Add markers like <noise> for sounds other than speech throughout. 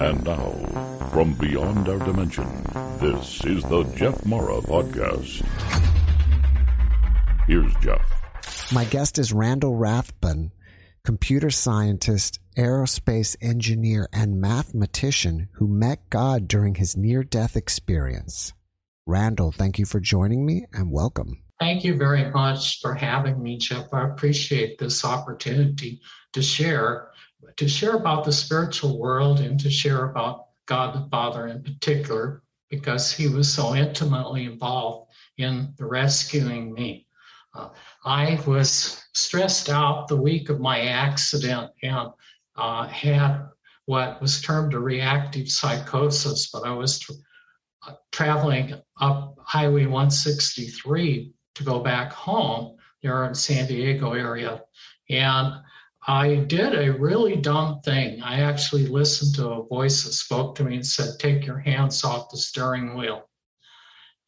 And now, from beyond our dimension, this is the Jeff Mara Podcast. Here's Jeff. My guest is Randall Rathbun, computer scientist, aerospace engineer, and mathematician who met God during his near death experience. Randall, thank you for joining me and welcome. Thank you very much for having me, Jeff. I appreciate this opportunity to share to share about the spiritual world and to share about God the Father in particular, because he was so intimately involved in rescuing me. Uh, I was stressed out the week of my accident and uh, had what was termed a reactive psychosis, but I was tra- uh, traveling up Highway 163 to go back home there in San Diego area. And I did a really dumb thing. I actually listened to a voice that spoke to me and said, Take your hands off the steering wheel.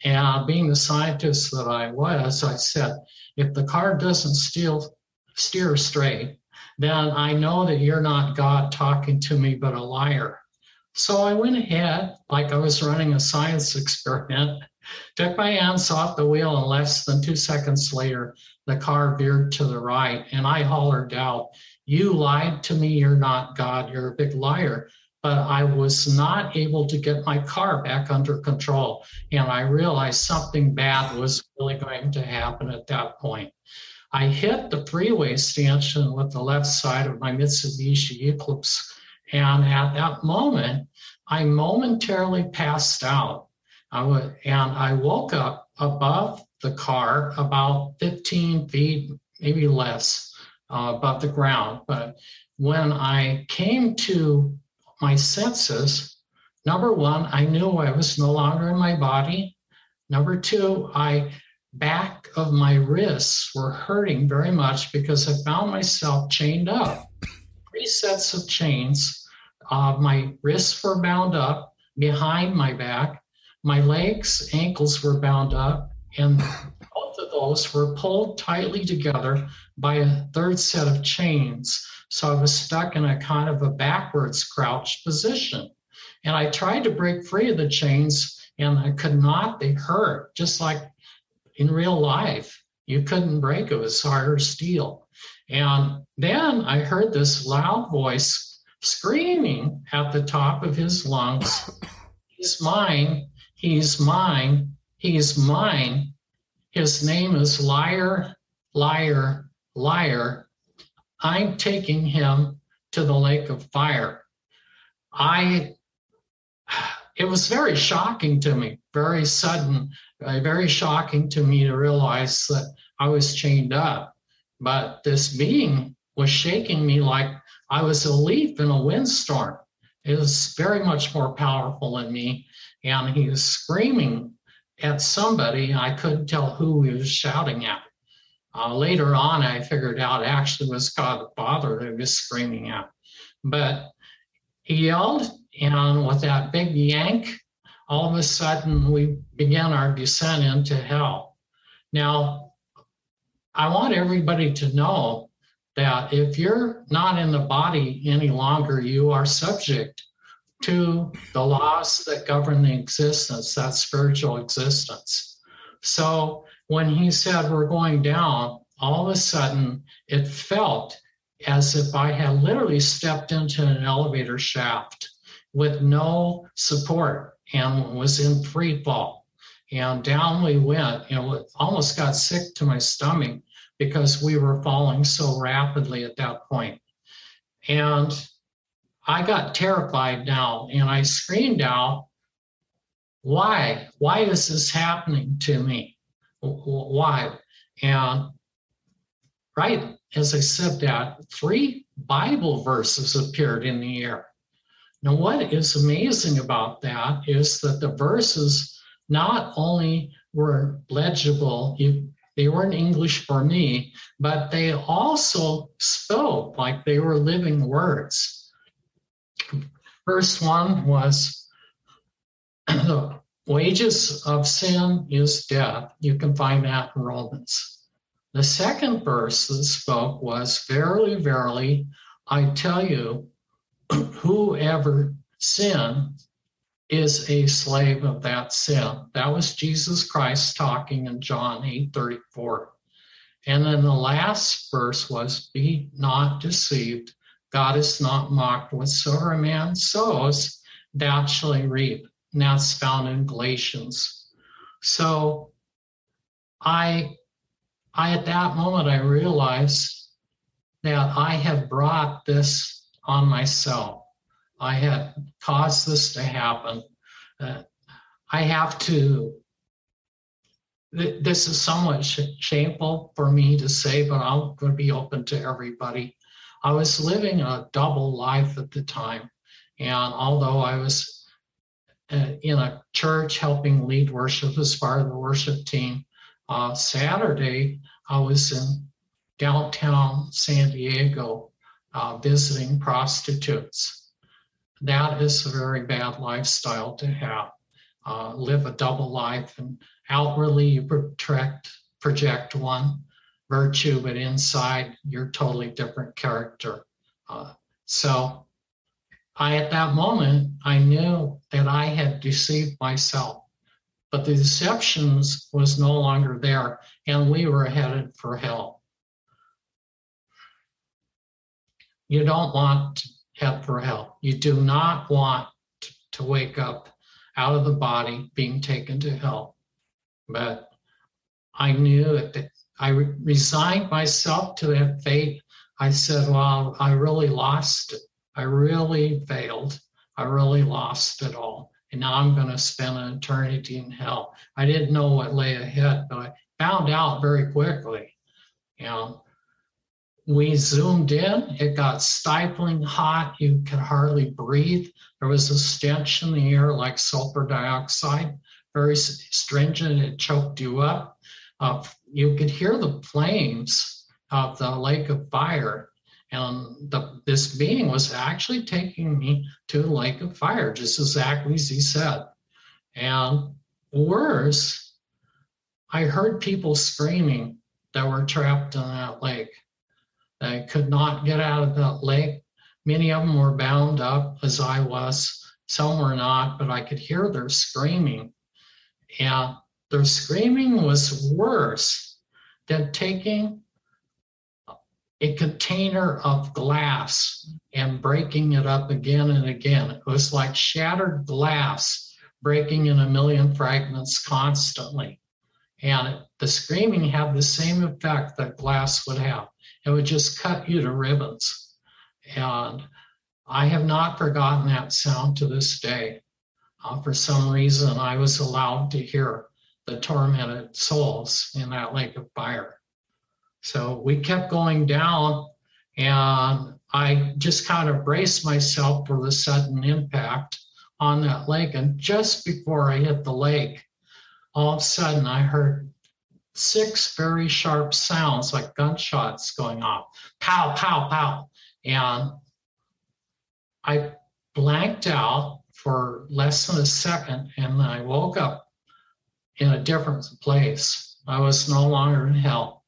And being the scientist that I was, I said, If the car doesn't steal, steer straight, then I know that you're not God talking to me, but a liar. So I went ahead, like I was running a science <laughs> experiment, took my hands off the wheel, and less than two seconds later, the car veered to the right. And I hollered out, You lied to me. You're not God. You're a big liar. But I was not able to get my car back under control. And I realized something bad was really going to happen at that point. I hit the freeway stanchion with the left side of my Mitsubishi Eclipse. And at that moment, I momentarily passed out. I and I woke up above the car about 15 feet, maybe less, uh, above the ground. But when I came to my senses, number one, I knew I was no longer in my body. Number two, I back of my wrists were hurting very much because I found myself chained up. Three sets of chains. Uh, my wrists were bound up behind my back. My legs, ankles were bound up, and were pulled tightly together by a third set of chains. So I was stuck in a kind of a backwards crouched position. And I tried to break free of the chains and I could not. They hurt, just like in real life. You couldn't break it was harder steel. And then I heard this loud voice screaming at the top of his lungs He's mine, he's mine, he's mine. His name is Liar, Liar, Liar. I'm taking him to the lake of fire. I it was very shocking to me, very sudden, uh, very shocking to me to realize that I was chained up. But this being was shaking me like I was a leaf in a windstorm. It was very much more powerful than me. And he was screaming at somebody. I couldn't tell who he was shouting at. Uh, later on, I figured out actually was God the Father was screaming at. But he yelled, and with that big yank, all of a sudden we began our descent into hell. Now, I want everybody to know that if you're not in the body any longer, you are subject to the laws that govern the existence, that spiritual existence. So when he said we're going down, all of a sudden it felt as if I had literally stepped into an elevator shaft with no support and was in free fall. And down we went, and almost got sick to my stomach because we were falling so rapidly at that point. And I got terrified now and I screamed out, Why? Why is this happening to me? Why? And right as I said that, three Bible verses appeared in the air. Now, what is amazing about that is that the verses not only were legible, you, they were in English for me, but they also spoke like they were living words. First one was <clears throat> the wages of sin is death. You can find that in Romans. The second verse that spoke was, Verily, verily, I tell you, <clears throat> whoever sin is a slave of that sin. That was Jesus Christ talking in John 8 34. And then the last verse was, Be not deceived. God is not mocked. Whatsoever a man sows, that shall he reap. And that's found in Galatians. So I I at that moment I realized that I have brought this on myself. I had caused this to happen. Uh, I have to. This is somewhat sh- shameful for me to say, but I'm going to be open to everybody. I was living a double life at the time, and although I was uh, in a church helping lead worship as part of the worship team, uh, Saturday I was in downtown San Diego uh, visiting prostitutes. That is a very bad lifestyle to have. Uh, live a double life and outwardly you project, project one virtue, but inside you're totally different character. Uh, so I, at that moment, I knew that I had deceived myself, but the deceptions was no longer there and we were headed for hell. You don't want to head for hell. You do not want to wake up out of the body being taken to hell. But I knew that I resigned myself to that fate. I said, Well, I really lost it. I really failed. I really lost it all. And now I'm going to spend an eternity in hell. I didn't know what lay ahead, but I found out very quickly. You know, we zoomed in, it got stifling hot. You could hardly breathe. There was a stench in the air like sulfur dioxide, very stringent. It choked you up. Uh, you could hear the flames of the lake of fire. And the, this being was actually taking me to the lake of fire, just exactly as he said. And worse, I heard people screaming that were trapped in that lake. They could not get out of that lake. Many of them were bound up as I was. Some were not, but I could hear their screaming. And their screaming was worse than taking a container of glass and breaking it up again and again. It was like shattered glass breaking in a million fragments constantly. And the screaming had the same effect that glass would have. It would just cut you to ribbons. And I have not forgotten that sound to this day. Uh, for some reason, I was allowed to hear the tormented souls in that lake of fire. So we kept going down, and I just kind of braced myself for the sudden impact on that lake. And just before I hit the lake, all of a sudden I heard six very sharp sounds like gunshots going off pow, pow, pow. And I blanked out for less than a second and then I woke up in a different place. I was no longer in hell.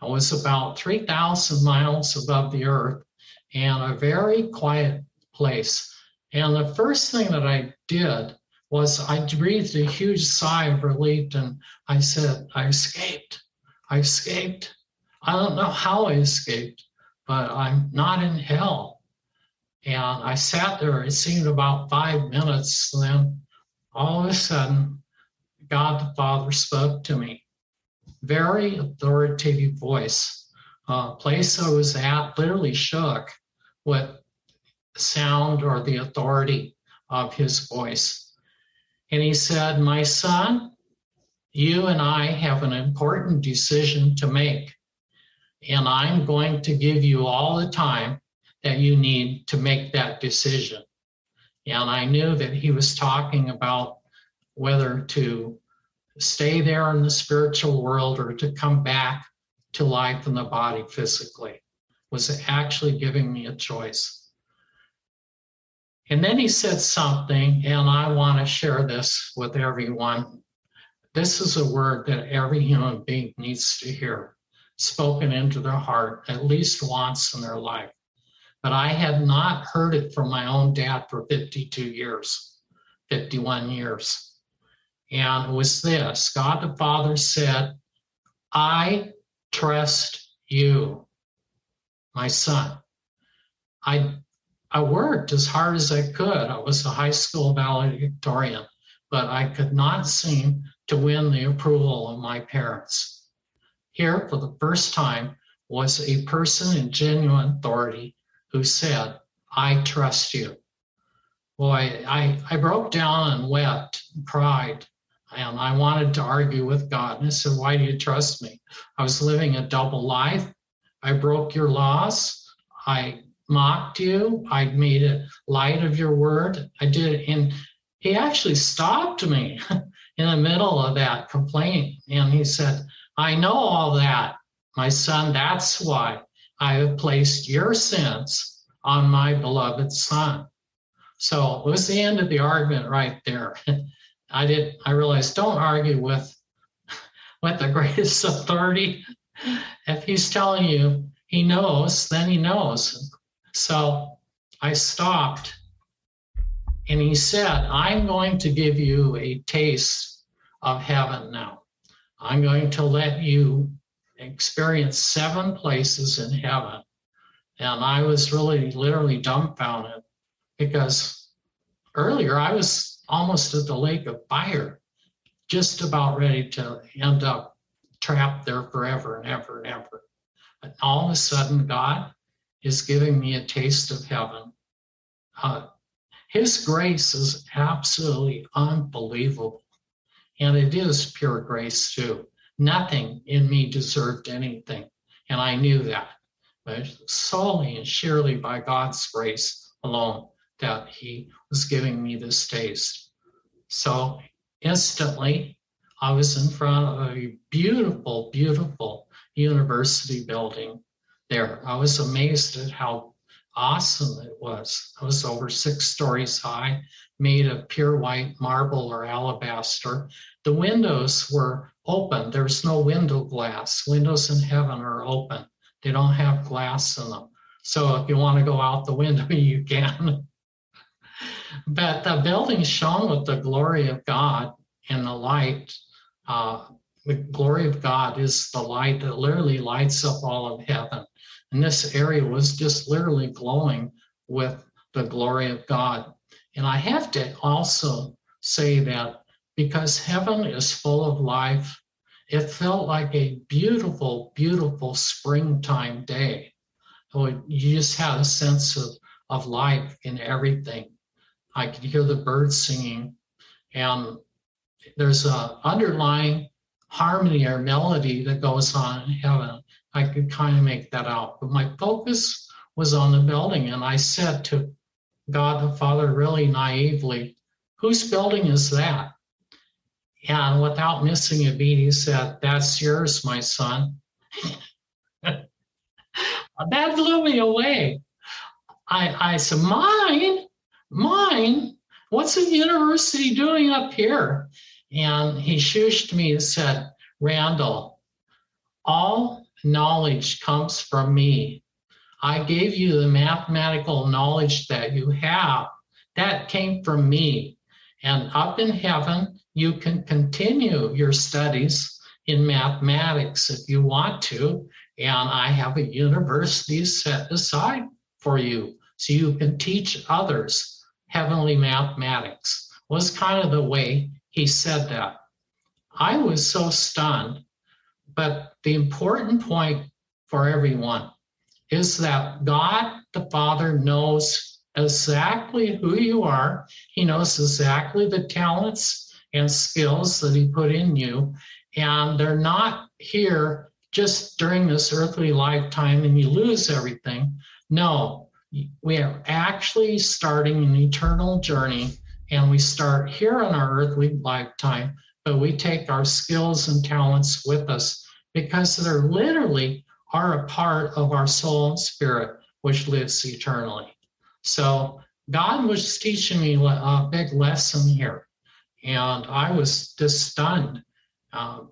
I was about 3,000 miles above the earth and a very quiet place. And the first thing that I did was I breathed a huge sigh of relief and I said, I escaped. I escaped. I don't know how I escaped, but I'm not in hell. And I sat there, it seemed about five minutes. Then all of a sudden, God the Father spoke to me. Very authoritative voice. Uh, place I was at literally shook with sound or the authority of his voice. And he said, My son, you and I have an important decision to make. And I'm going to give you all the time that you need to make that decision. And I knew that he was talking about whether to stay there in the spiritual world or to come back to life in the body physically, was actually giving me a choice. And then he said something, and I want to share this with everyone. This is a word that every human being needs to hear, spoken into their heart at least once in their life. but I had not heard it from my own dad for 52 years, 51 years. And it was this God the Father said, I trust you, my son. I I worked as hard as I could. I was a high school valedictorian, but I could not seem to win the approval of my parents. Here, for the first time, was a person in genuine authority who said, I trust you. Boy, I, I broke down and wept and cried, and I wanted to argue with God. And I said, Why do you trust me? I was living a double life. I broke your laws. I mocked you. I made a light of your word. I did it. And he actually stopped me <laughs> in the middle of that complaint. And he said, I know all that, my son. That's why I have placed your sins on my beloved son. So it was the end of the argument right there. <laughs> I did I realized don't argue with with the greatest <laughs> authority. If he's telling you he knows, then he knows. So I stopped and he said, I'm going to give you a taste of heaven now. I'm going to let you experience seven places in heaven. And I was really literally dumbfounded because earlier I was almost at the lake of fire, just about ready to end up trapped there forever and ever and ever. And all of a sudden, God is giving me a taste of heaven. Uh, his grace is absolutely unbelievable. And it is pure grace too. Nothing in me deserved anything. And I knew that. But solely and surely by God's grace alone that He was giving me this taste. So instantly, I was in front of a beautiful, beautiful university building there. I was amazed at how awesome it was. It was over six stories high, made of pure white marble or alabaster. The windows were open. There's no window glass. Windows in heaven are open. They don't have glass in them. So if you want to go out the window, <laughs> you can. But the building shone with the glory of God and the light. Uh, the glory of God is the light that literally lights up all of heaven. And this area was just literally glowing with the glory of God. And I have to also say that because heaven is full of life, it felt like a beautiful, beautiful springtime day. You just had a sense of, of life in everything. I could hear the birds singing, and there's an underlying harmony or melody that goes on in heaven. I could kind of make that out. But my focus was on the building. And I said to God the Father, really naively, whose building is that? And without missing a beat, he said, That's yours, my son. <laughs> that blew me away. I, I said, Mine? Mine? What's the university doing up here? And he shushed me and said, Randall, all knowledge comes from me. I gave you the mathematical knowledge that you have. That came from me. And up in heaven, you can continue your studies in mathematics if you want to. And I have a university set aside for you so you can teach others heavenly mathematics. Was kind of the way he said that. I was so stunned but the important point for everyone is that God the Father knows exactly who you are. He knows exactly the talents and skills that He put in you. And they're not here just during this earthly lifetime and you lose everything. No, we are actually starting an eternal journey and we start here on our earthly lifetime, but we take our skills and talents with us because they're literally are a part of our soul and spirit, which lives eternally. So God was teaching me a big lesson here, and I was just stunned. Um,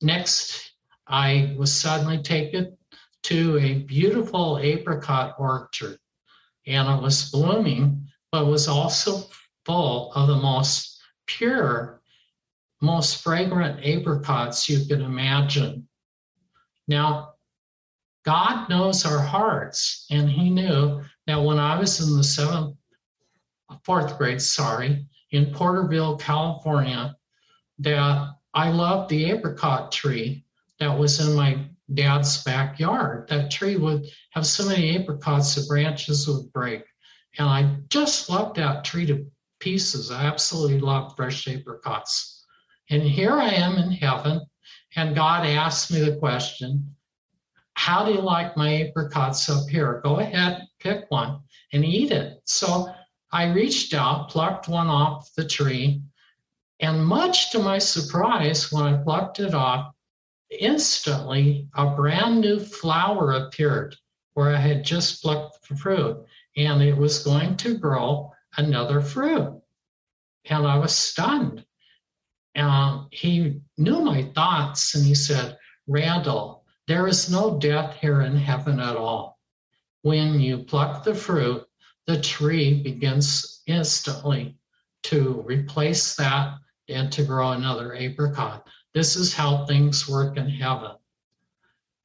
next, I was suddenly taken to a beautiful apricot orchard. And it was blooming, but was also full of the most pure, most fragrant apricots you could imagine. Now, God knows our hearts, and He knew that when I was in the seventh, fourth grade, sorry, in Porterville, California, that I loved the apricot tree that was in my dad's backyard. That tree would have so many apricots, the branches would break. And I just loved that tree to pieces. I absolutely love fresh apricots. And here I am in heaven, and God asked me the question, How do you like my apricots up here? Go ahead, pick one and eat it. So I reached out, plucked one off the tree, and much to my surprise, when I plucked it off, instantly a brand new flower appeared where I had just plucked the fruit, and it was going to grow another fruit. And I was stunned. And he knew my thoughts and he said, Randall, there is no death here in heaven at all. When you pluck the fruit, the tree begins instantly to replace that and to grow another apricot. This is how things work in heaven.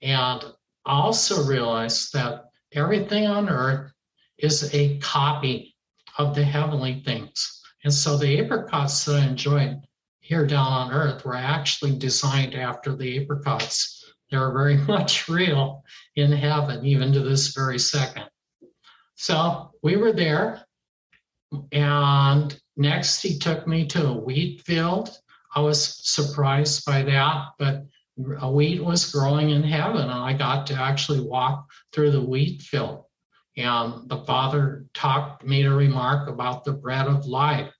And I also realized that everything on earth is a copy of the heavenly things. And so the apricots that I enjoyed here down on earth were actually designed after the apricots. They're very <laughs> much real in heaven, even to this very second. So we were there, and next he took me to a wheat field. I was surprised by that, but a wheat was growing in heaven, and I got to actually walk through the wheat field. And the father talked, made a remark about the bread of life,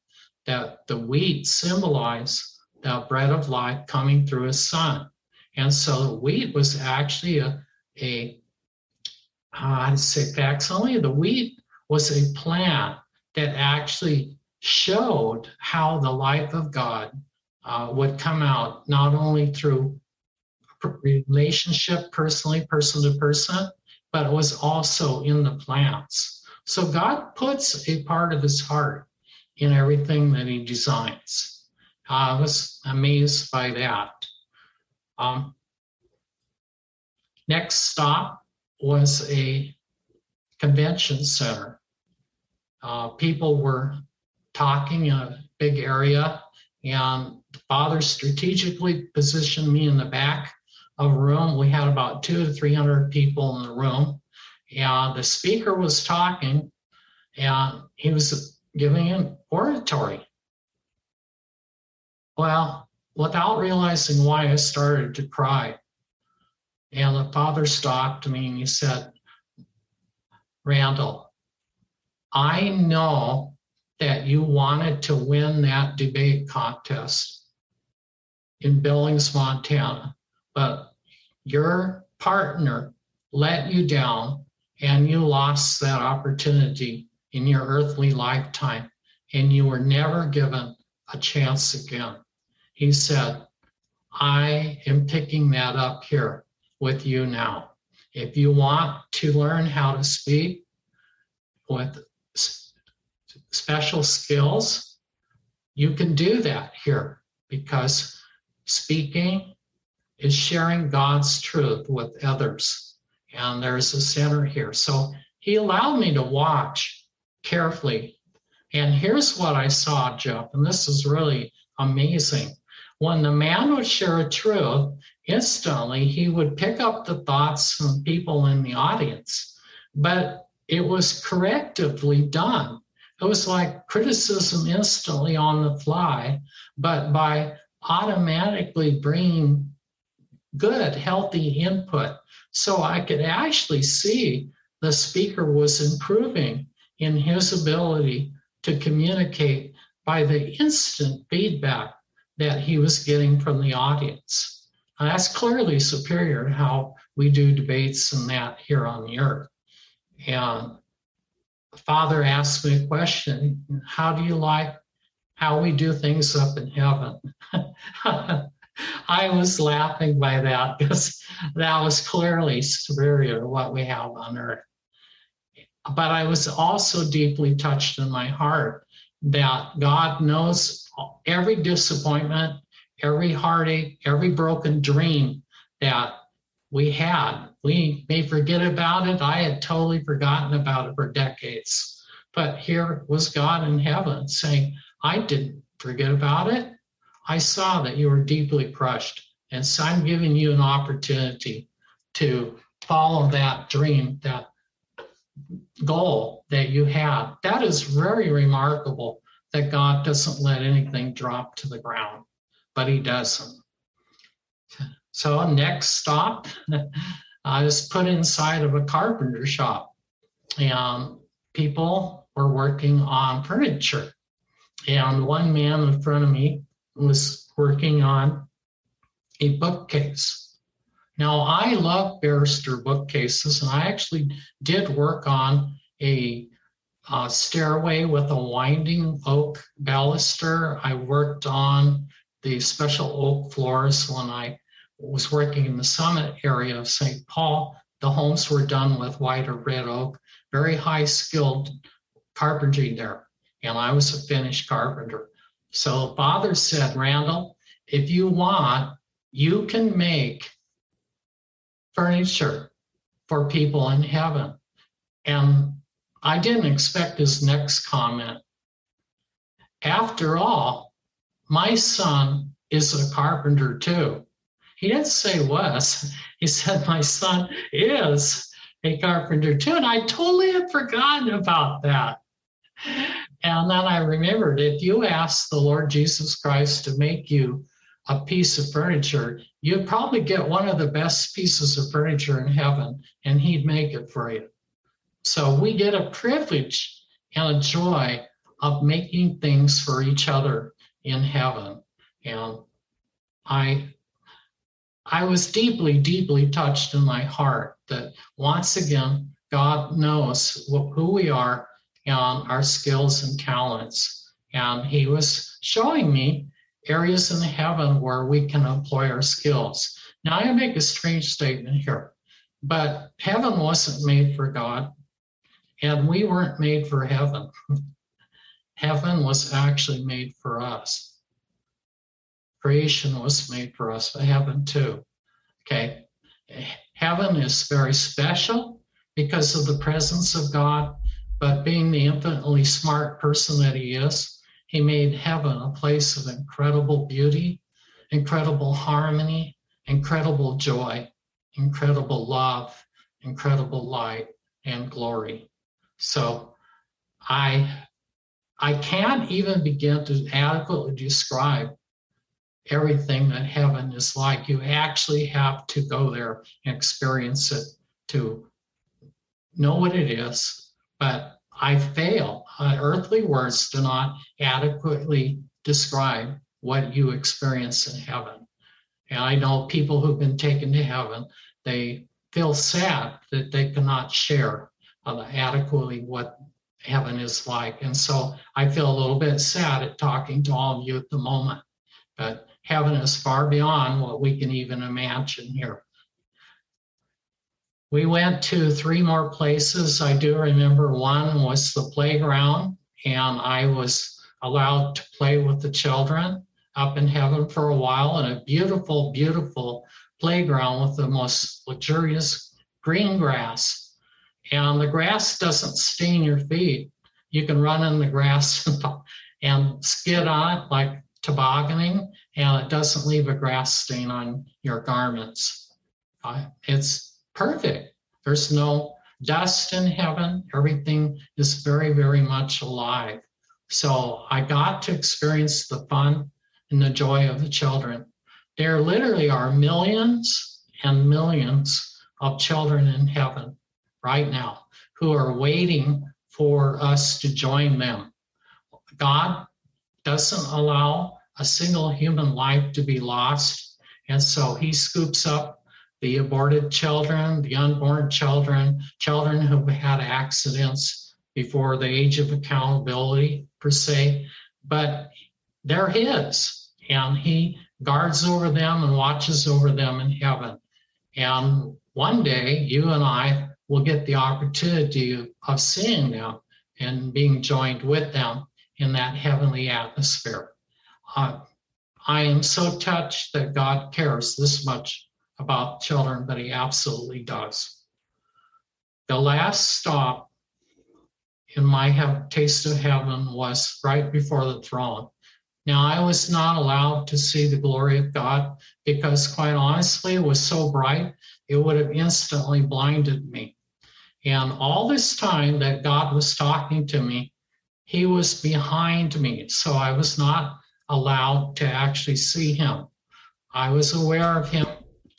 that the wheat symbolized the bread of life coming through his son. And so the wheat was actually a, a uh, I'd say facsimile. The wheat was a plant that actually showed how the life of God uh, would come out, not only through relationship personally, person to person, but it was also in the plants. So God puts a part of his heart in everything that he designs. I was amazed by that. Um, next stop was a convention center. Uh, people were talking in a big area, and father strategically positioned me in the back of a room. We had about two to 300 people in the room. And the speaker was talking, and he was giving an oratory. Well, without realizing why, I started to cry. And the father stopped me and he said, Randall, I know that you wanted to win that debate contest in Billings, Montana, but your partner let you down and you lost that opportunity in your earthly lifetime and you were never given a chance again. He said, I am picking that up here with you now. If you want to learn how to speak with special skills, you can do that here because speaking is sharing God's truth with others. And there's a center here. So he allowed me to watch carefully. And here's what I saw, Jeff, and this is really amazing. When the man would share a truth, instantly he would pick up the thoughts from people in the audience, but it was correctively done. It was like criticism instantly on the fly, but by automatically bringing good, healthy input. So I could actually see the speaker was improving in his ability to communicate by the instant feedback that he was getting from the audience. That's clearly superior to how we do debates and that here on the earth. And Father asked me a question How do you like how we do things up in heaven? <laughs> I was laughing by that because that was clearly superior to what we have on earth. But I was also deeply touched in my heart that God knows every disappointment, every heartache, every broken dream that we had. We may forget about it. I had totally forgotten about it for decades. But here was God in heaven saying, I didn't forget about it. I saw that you were deeply crushed. And so I'm giving you an opportunity to follow that dream, that goal that you had. That is very remarkable that God doesn't let anything drop to the ground, but He doesn't. So, next stop, <laughs> I was put inside of a carpenter shop, and people were working on furniture. And one man in front of me was working on a bookcase. Now, I love barrister bookcases, and I actually did work on a uh, stairway with a winding oak baluster. I worked on the special oak floors when I was working in the summit area of St. Paul. The homes were done with white or red oak, very high skilled carpentry there. And I was a finished carpenter. So Father said, Randall, if you want, you can make furniture for people in heaven. And I didn't expect his next comment. After all, my son is a carpenter too. He didn't say was, he said, My son is a carpenter too. And I totally had forgotten about that. And then I remembered if you ask the Lord Jesus Christ to make you a piece of furniture, you'd probably get one of the best pieces of furniture in heaven, and He'd make it for you. So we get a privilege and a joy of making things for each other in heaven. And I I was deeply, deeply touched in my heart that once again, God knows who we are and our skills and talents. And He was showing me areas in heaven where we can employ our skills. Now, I make a strange statement here, but heaven wasn't made for God. And we weren't made for heaven. <laughs> heaven was actually made for us. Creation was made for us, but heaven too. Okay. Heaven is very special because of the presence of God, but being the infinitely smart person that he is, he made heaven a place of incredible beauty, incredible harmony, incredible joy, incredible love, incredible light, and glory. So I I can't even begin to adequately describe everything that heaven is like. You actually have to go there and experience it to know what it is. But I fail. Uh, earthly words do not adequately describe what you experience in heaven. And I know people who've been taken to heaven, they feel sad that they cannot share adequately what heaven is like. And so I feel a little bit sad at talking to all of you at the moment, but heaven is far beyond what we can even imagine here. We went to three more places. I do remember one was the playground, and I was allowed to play with the children up in heaven for a while in a beautiful, beautiful playground with the most luxurious green grass and the grass doesn't stain your feet. You can run in the grass <laughs> and skid on it like tobogganing, and it doesn't leave a grass stain on your garments. Uh, it's perfect. There's no dust in heaven. Everything is very, very much alive. So I got to experience the fun and the joy of the children. There literally are millions and millions of children in heaven right now who are waiting for us to join them. God doesn't allow a single human life to be lost. And so he scoops up the aborted children, the unborn children, children who had accidents before the age of accountability, per se, but they're his. And he guards over them and watches over them in heaven. And one day, you and I will get the opportunity of seeing them and being joined with them in that heavenly atmosphere. I am so touched that God cares this much about children, but He absolutely does. The last stop in my taste of heaven was right before the throne. Now, I was not allowed to see the glory of God because, quite honestly, it was so bright, it would have instantly blinded me. And all this time that God was talking to me, He was behind me. So I was not allowed to actually see Him. I was aware of Him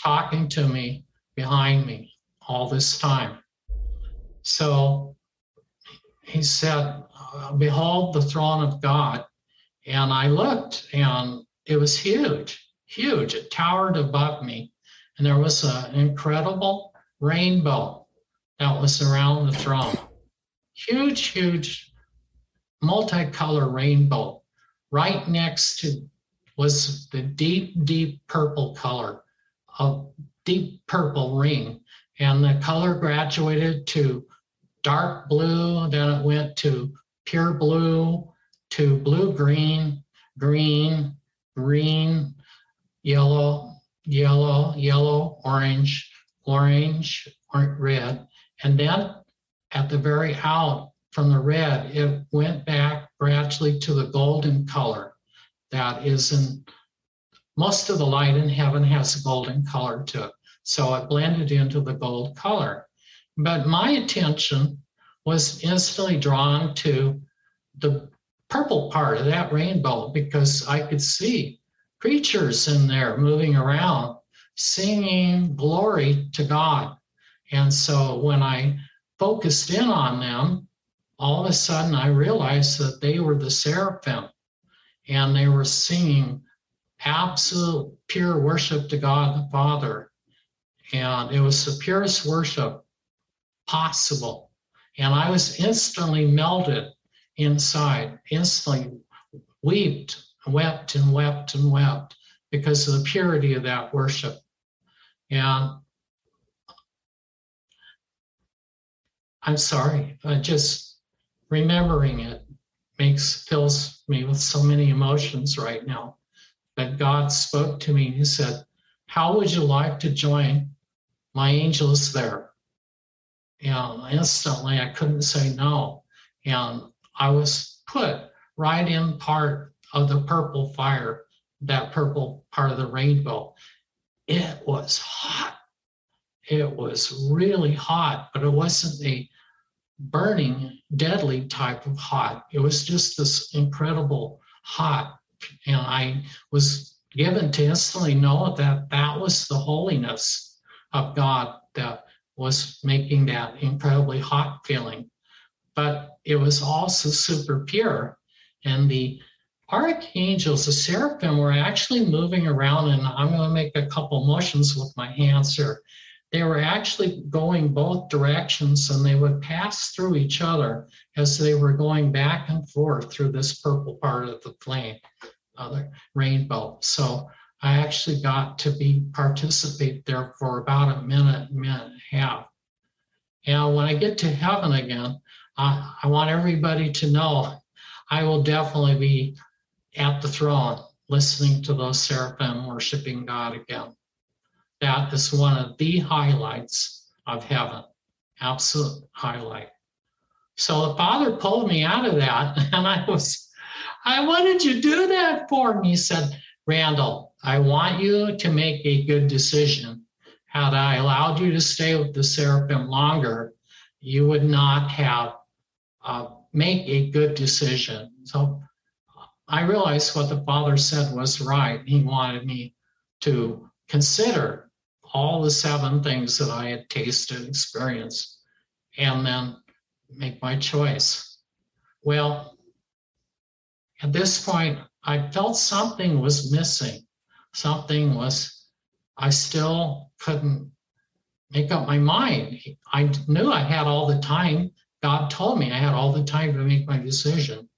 talking to me behind me all this time. So He said, uh, Behold the throne of God and I looked and it was huge, huge. It towered above me. And there was an incredible rainbow that was around the throne. Huge, huge multicolor rainbow. Right next to was the deep, deep purple color, a deep purple ring. And the color graduated to dark blue, then it went to pure blue, to blue green, green, green, yellow, yellow, yellow, orange, orange, or red. And then at the very out from the red, it went back gradually to the golden color that is in most of the light in heaven has a golden color to it. So it blended into the gold color. But my attention was instantly drawn to the purple part of that rainbow because I could see creatures in there moving around, singing glory to God. And so when I focused in on them, all of a sudden I realized that they were the seraphim and they were singing absolute pure worship to God the Father. And it was the purest worship possible. And I was instantly melted inside, instantly wept, wept and wept and wept because of the purity of that worship. And I'm sorry, I just remembering it makes fills me with so many emotions right now. that God spoke to me and He said, How would you like to join my angels there? And instantly I couldn't say no. And I was put right in part of the purple fire, that purple part of the rainbow. It was hot. It was really hot, but it wasn't a burning, deadly type of hot. It was just this incredible hot. And I was given to instantly know that that was the holiness of God that was making that incredibly hot feeling. But it was also super pure. And the archangels, the seraphim, were actually moving around, and I'm going to make a couple motions with my hands here. They were actually going both directions and they would pass through each other as they were going back and forth through this purple part of the flame, uh, the rainbow. So I actually got to be participate there for about a minute, minute and a half. And when I get to heaven again, I, I want everybody to know I will definitely be at the throne listening to those seraphim worshiping God again. That is one of the highlights of heaven, absolute highlight. So the Father pulled me out of that, <laughs> and I was, I, why did you do that for me? He said, Randall, I want you to make a good decision. Had I allowed you to stay with the seraphim longer, you would not have uh, make a good decision. So I realized what the father said was right. He wanted me to consider all the seven things that I had tasted, experienced, and then make my choice. Well, at this point, I felt something was missing. Something was, I still couldn't make up my mind. I knew I had all the time God told me I had all the time to make my decision.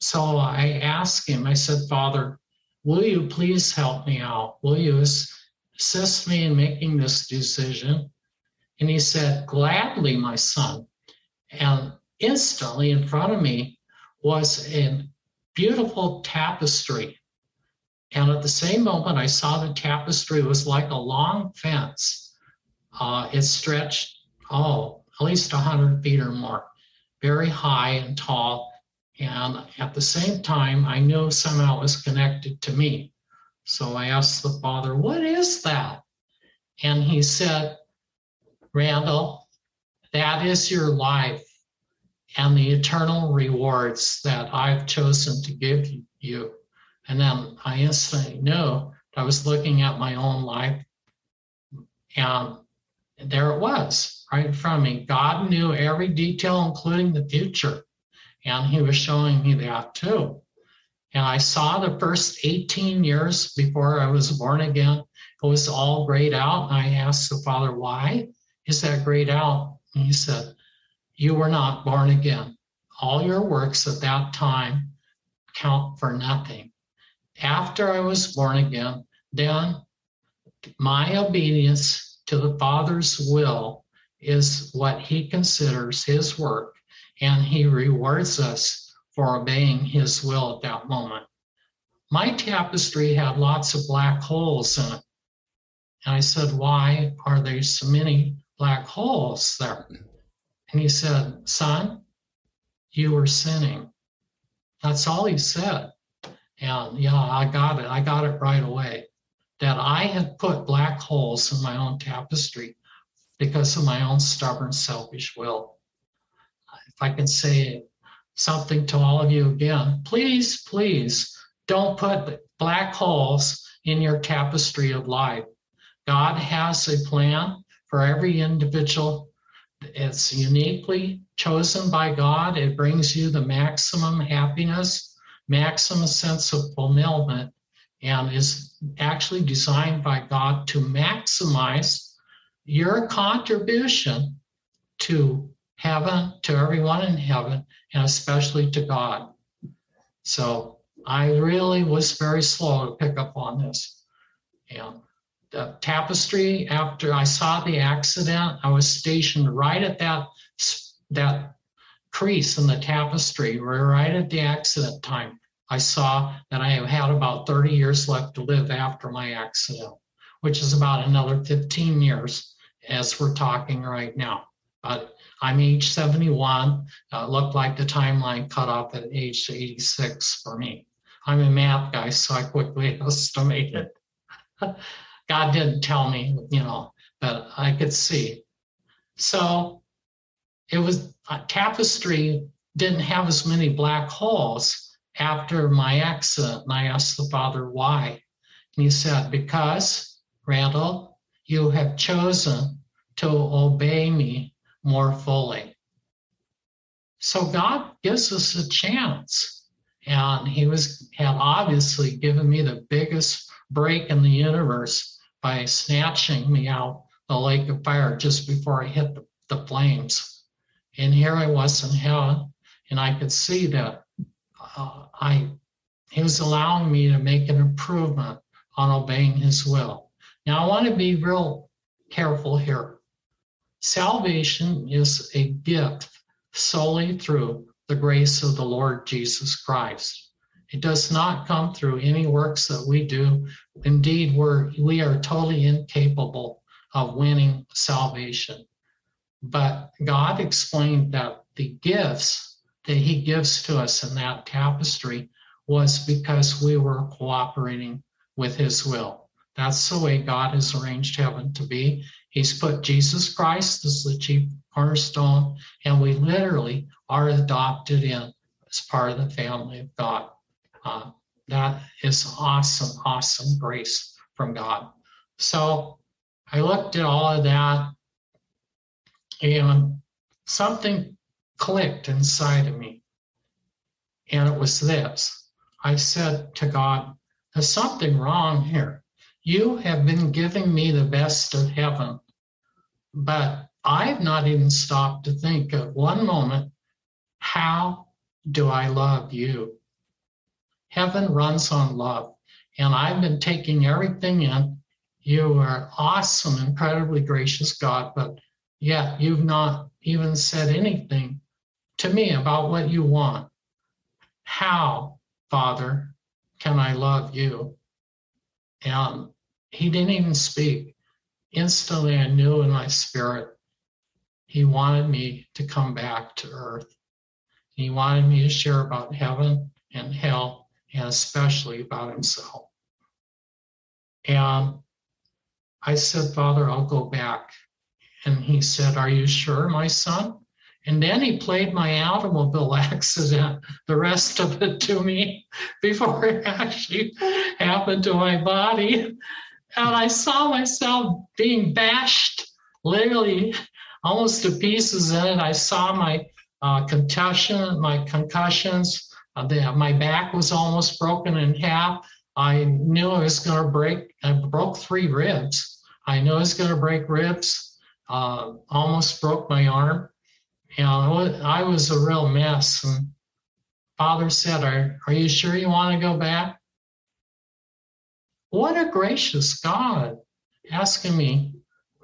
So I asked him, I said, Father, Will you please help me out? Will you assist me in making this decision? And he said, Gladly, my son. And instantly in front of me was a beautiful tapestry. And at the same moment, I saw the tapestry was like a long fence. Uh, it stretched, oh, at least 100 feet or more, very high and tall. And at the same time, I knew somehow it was connected to me. So I asked the father, What is that? And he said, Randall, that is your life and the eternal rewards that I've chosen to give you. And then I instantly knew I was looking at my own life, and there it was right in front of me. God knew every detail, including the future, and He was showing me that too. And I saw the first 18 years before I was born again. It was all grayed out. I asked the Father, why? is that grayed out? And he said, You were not born again. All your works at that time count for nothing. After I was born again, then my obedience to the Father's will is what he considers his work, and he rewards us for obeying his will at that moment. My tapestry had lots of black holes in it. And I said, Why are there so many black holes there. And he said, Son, you were sinning. That's all he said. And yeah, I got it. I got it right away. That I had put black holes in my own tapestry because of my own stubborn, selfish will. If I can say something to all of you again, please, please don't put black holes in your tapestry of life. God has a plan for every individual. It's uniquely chosen by God. It brings you the maximum happiness, maximum sense of fulfillment, and is actually designed by God to maximize your contribution to heaven, to everyone in heaven, and especially to God. So I really was very slow to pick up on this. And the tapestry after I saw the accident. I was stationed right at that that crease in the tapestry, right at the accident time. I saw that I had about 30 years left to live after my accident, which is about another 15 years as we're talking right now. But I'm age 71. Uh, looked like the timeline cut off at age 86 for me. I'm a math guy, so I quickly <laughs> estimated. God didn't tell me, you know, but I could see. So it was a tapestry didn't have as many black holes after my accident. And I asked the father why. And he said, Because, Randall, you have chosen to obey me more fully. So God gives us a chance. And he was had obviously given me the biggest break in the universe by snatching me out the lake of fire just before I hit the, the flames. And here I was in heaven, and I could see that uh, I he was allowing me to make an improvement on obeying his will. Now I want to be real careful here. Salvation is a gift solely through the grace of the Lord Jesus Christ. It does not come through any works that we do. Indeed, we're, we are totally incapable of winning salvation. But God explained that the gifts that He gives to us in that tapestry was because we were cooperating with His will. That's the way God has arranged heaven to be. He's put Jesus Christ as the chief cornerstone, and we literally are adopted in as part of the family of God. Uh, that is awesome, awesome grace from God. So I looked at all of that and something clicked inside of me. And it was this I said to God, There's something wrong here. You have been giving me the best of heaven, but I've not even stopped to think at one moment, how do I love you? Heaven runs on love. and I've been taking everything in. You are awesome, incredibly gracious God, but yet you've not even said anything to me about what you want. How, Father, can I love you? And he didn't even speak. Instantly, I knew in my spirit he wanted me to come back to earth. He wanted me to share about heaven and hell, and especially about himself. And I said, Father, I'll go back. And he said, Are you sure, my son? And then he played my automobile <laughs> accident, the rest of it to me <laughs> before it actually happened to my body. And I saw myself being bashed, literally almost to pieces in it. I saw my uh, concussion, my concussions. Uh, the, my back was almost broken in half. I knew I was going to break. I broke three ribs. I knew I was going to break ribs. Uh, almost broke my arm. And I was a real mess. And Father said, "Are Are you sure you want to go back?" What a gracious God asking me,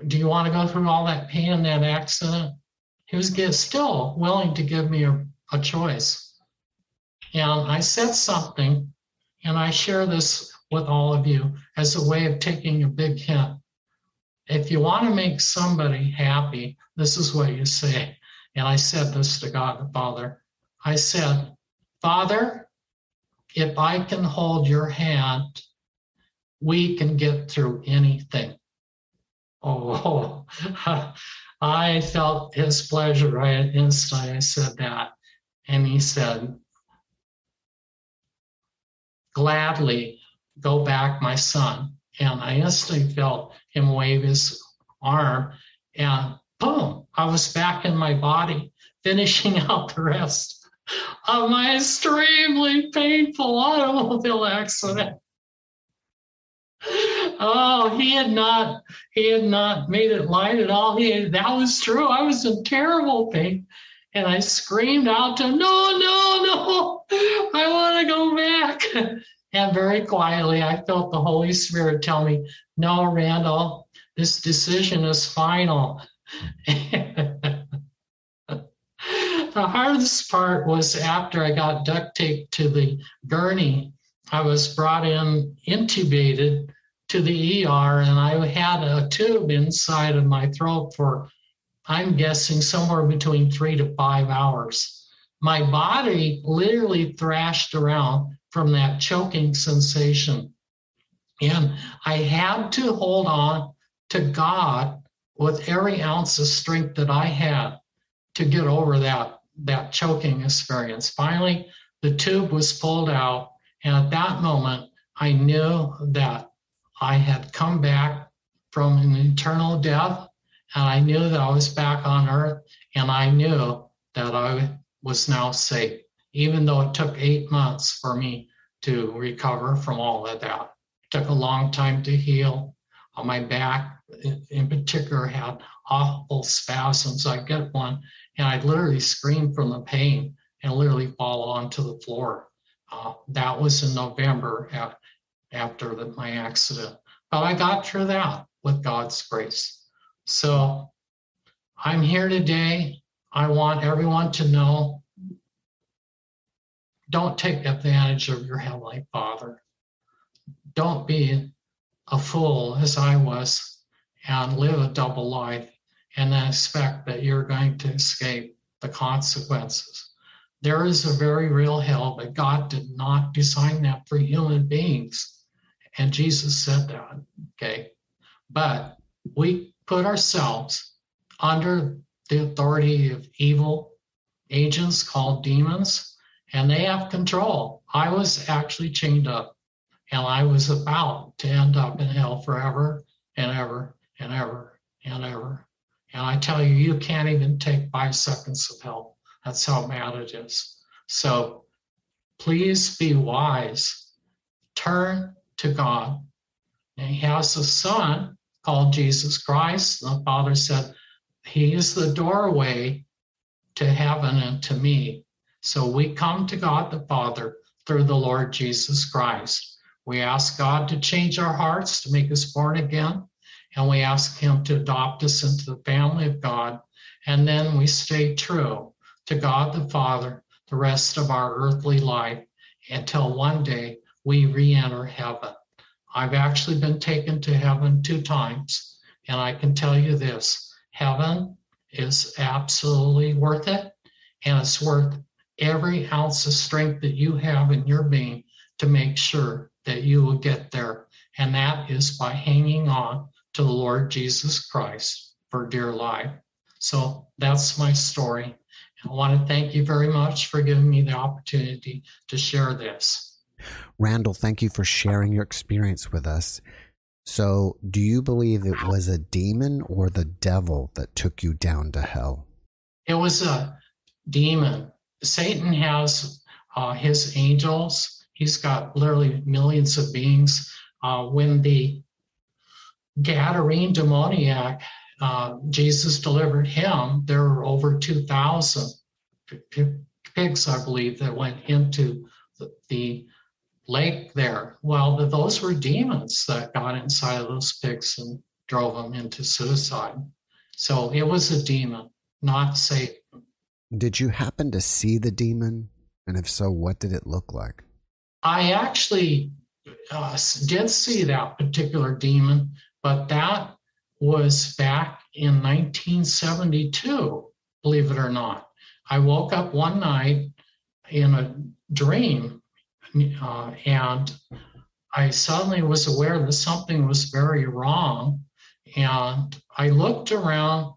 "Do you want to go through all that pain in that accident?" He was still willing to give me a, a choice. And I said something and I share this with all of you as a way of taking a big hint. If you want to make somebody happy, this is what you say. And I said this to God the Father. I said, Father, if I can hold your hand, we can get through anything. Oh, <laughs> I felt his pleasure right instantly. I said that. And he said, gladly go back, my son. And I instantly felt him wave his arm, and boom, I was back in my body, finishing <laughs> out the rest of my extremely painful automobile accident. Oh, he had not, he had not made it light at all. He had, that was true. I was in terrible pain. And I screamed out to him, no, no, no, I want to go back. And very quietly, I felt the Holy Spirit tell me, no, Randall, this decision is final. <laughs> the hardest part was after I got duct taped to the gurney, I was brought in intubated to the ER, and I had a tube inside of my throat for I'm guessing somewhere between three to five hours. My body literally thrashed around from that choking sensation. And I had to hold on to God with every ounce of strength that I had to get over that, that choking experience. Finally, the tube was pulled out. And at that moment, I knew that I had come back from an eternal death and I knew that I was back on earth and I knew that I was now safe, even though it took eight months for me to recover from all of that. It took a long time to heal. On my back, in particular, had awful spasms. I get one and I'd literally scream from the pain and literally fall onto the floor. Uh, that was in November after the, my accident. But I got through that with God's grace. So I'm here today. I want everyone to know don't take advantage of your Heavenly Father. Don't be a fool as I was and live a double life and then expect that you're going to escape the consequences. There is a very real hell, but God did not design that for human beings. And Jesus said that, okay? But we put ourselves under the authority of evil agents called demons, and they have control. I was actually chained up, and I was about to end up in hell forever and ever and ever and ever. And I tell you, you can't even take five seconds of hell. That's how bad it is. So please be wise. Turn to God. And he has a son called Jesus Christ. The Father said, He is the doorway to heaven and to me. So we come to God the Father through the Lord Jesus Christ. We ask God to change our hearts, to make us born again, and we ask Him to adopt us into the family of God. And then we stay true to God the Father the rest of our earthly life until one day we re enter heaven. I've actually been taken to heaven two times, and I can tell you this heaven is absolutely worth it, and it's worth every ounce of strength that you have in your being to make sure that you will get there. And that is by hanging on to the Lord Jesus Christ for dear life. So that's my story. I want to thank you very much for giving me the opportunity to share this. Randall, thank you for sharing your experience with us. So, do you believe it was a demon or the devil that took you down to hell? It was a demon. Satan has uh, his angels, he's got literally millions of beings. Uh, when the Gadarene demoniac, uh, Jesus delivered him, there were over 2,000 pigs, I believe, that went into the, the lake there. Well, those were demons that got inside of those pigs and drove them into suicide. So it was a demon, not Satan. Did you happen to see the demon? And if so, what did it look like? I actually uh, did see that particular demon, but that was back in 1972, believe it or not. I woke up one night in a dream uh, and I suddenly was aware that something was very wrong. And I looked around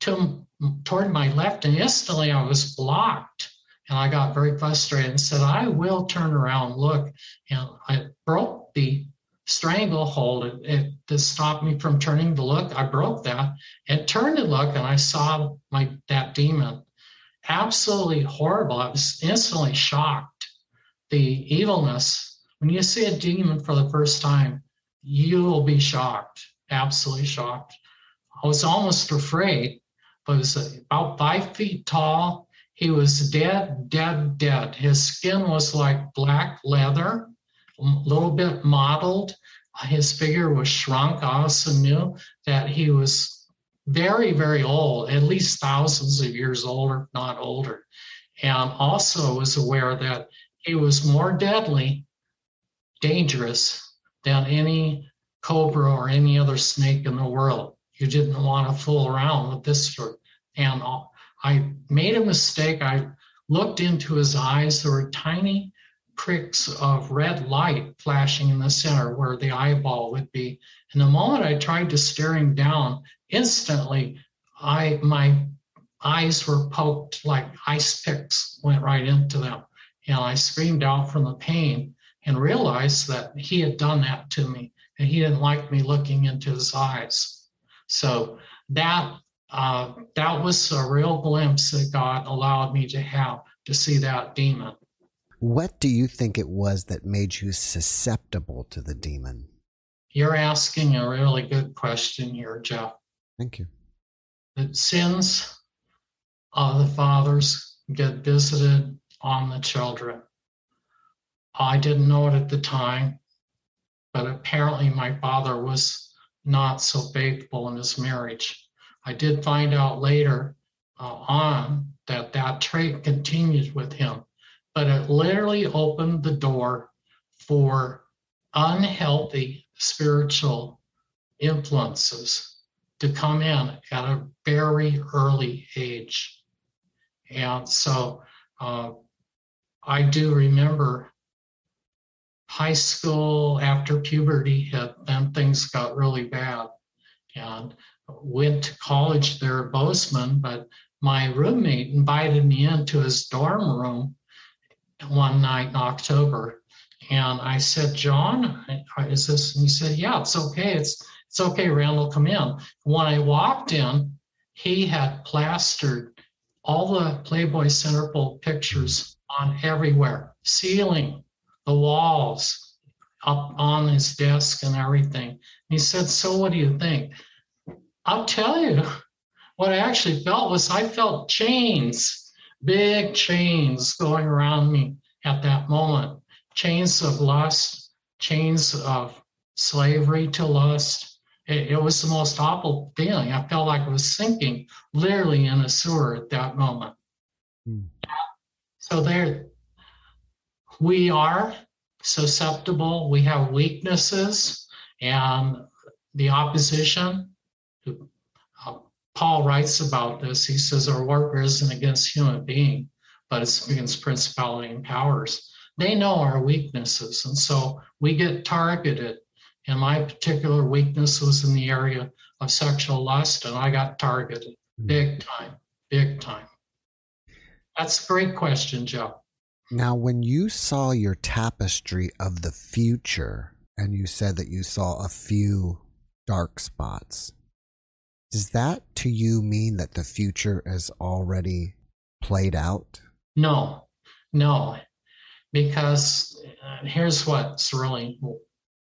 to toward my left, and instantly I was blocked. And I got very frustrated and said, I will turn around and look. And I broke the stranglehold it, it, to stop me from turning to look. I broke that and turned to look, and I saw my that demon. Absolutely horrible. I was instantly shocked the evilness, when you see a demon for the first time, you will be shocked, absolutely shocked. I was almost afraid, but he was about five feet tall. He was dead, dead, dead. His skin was like black leather, a little bit mottled. His figure was shrunk. I also knew that he was very, very old, at least thousands of years older, if not older. And also was aware that he was more deadly, dangerous than any cobra or any other snake in the world. You didn't want to fool around with this sort. And I made a mistake. I looked into his eyes. There were tiny pricks of red light flashing in the center where the eyeball would be. And the moment I tried to stare him down, instantly I my eyes were poked like ice picks went right into them. And I screamed out from the pain and realized that he had done that to me and he didn't like me looking into his eyes. So that uh, that was a real glimpse that God allowed me to have to see that demon. What do you think it was that made you susceptible to the demon? You're asking a really good question here, Jeff. Thank you. The sins of the fathers get visited on the children. I didn't know it at the time, but apparently my father was not so faithful in his marriage. I did find out later uh, on that that trait continued with him, but it literally opened the door for unhealthy spiritual influences to come in at a very early age. And so uh, I do remember high school after puberty hit, then things got really bad. And went to college there at Bozeman, but my roommate invited me into his dorm room one night in October. And I said, John, is this? And he said, Yeah, it's okay. It's it's okay, Randall, come in. When I walked in, he had plastered all the Playboy Centerfold pictures on everywhere, ceiling, the walls, up on his desk and everything. And he said, So what do you think? I'll tell you, what I actually felt was I felt chains, big chains going around me at that moment, chains of lust, chains of slavery to lust. It, it was the most awful feeling. I felt like I was sinking literally in a sewer at that moment. Mm. So there, we are susceptible. We have weaknesses, and the opposition. Uh, Paul writes about this. He says our warfare isn't against human being, but it's against principality and powers. They know our weaknesses, and so we get targeted. And my particular weakness was in the area of sexual lust, and I got targeted hmm. big time, big time. That's a great question, Joe. Now, when you saw your tapestry of the future, and you said that you saw a few dark spots, does that to you mean that the future is already played out? No, no, because uh, here's what's really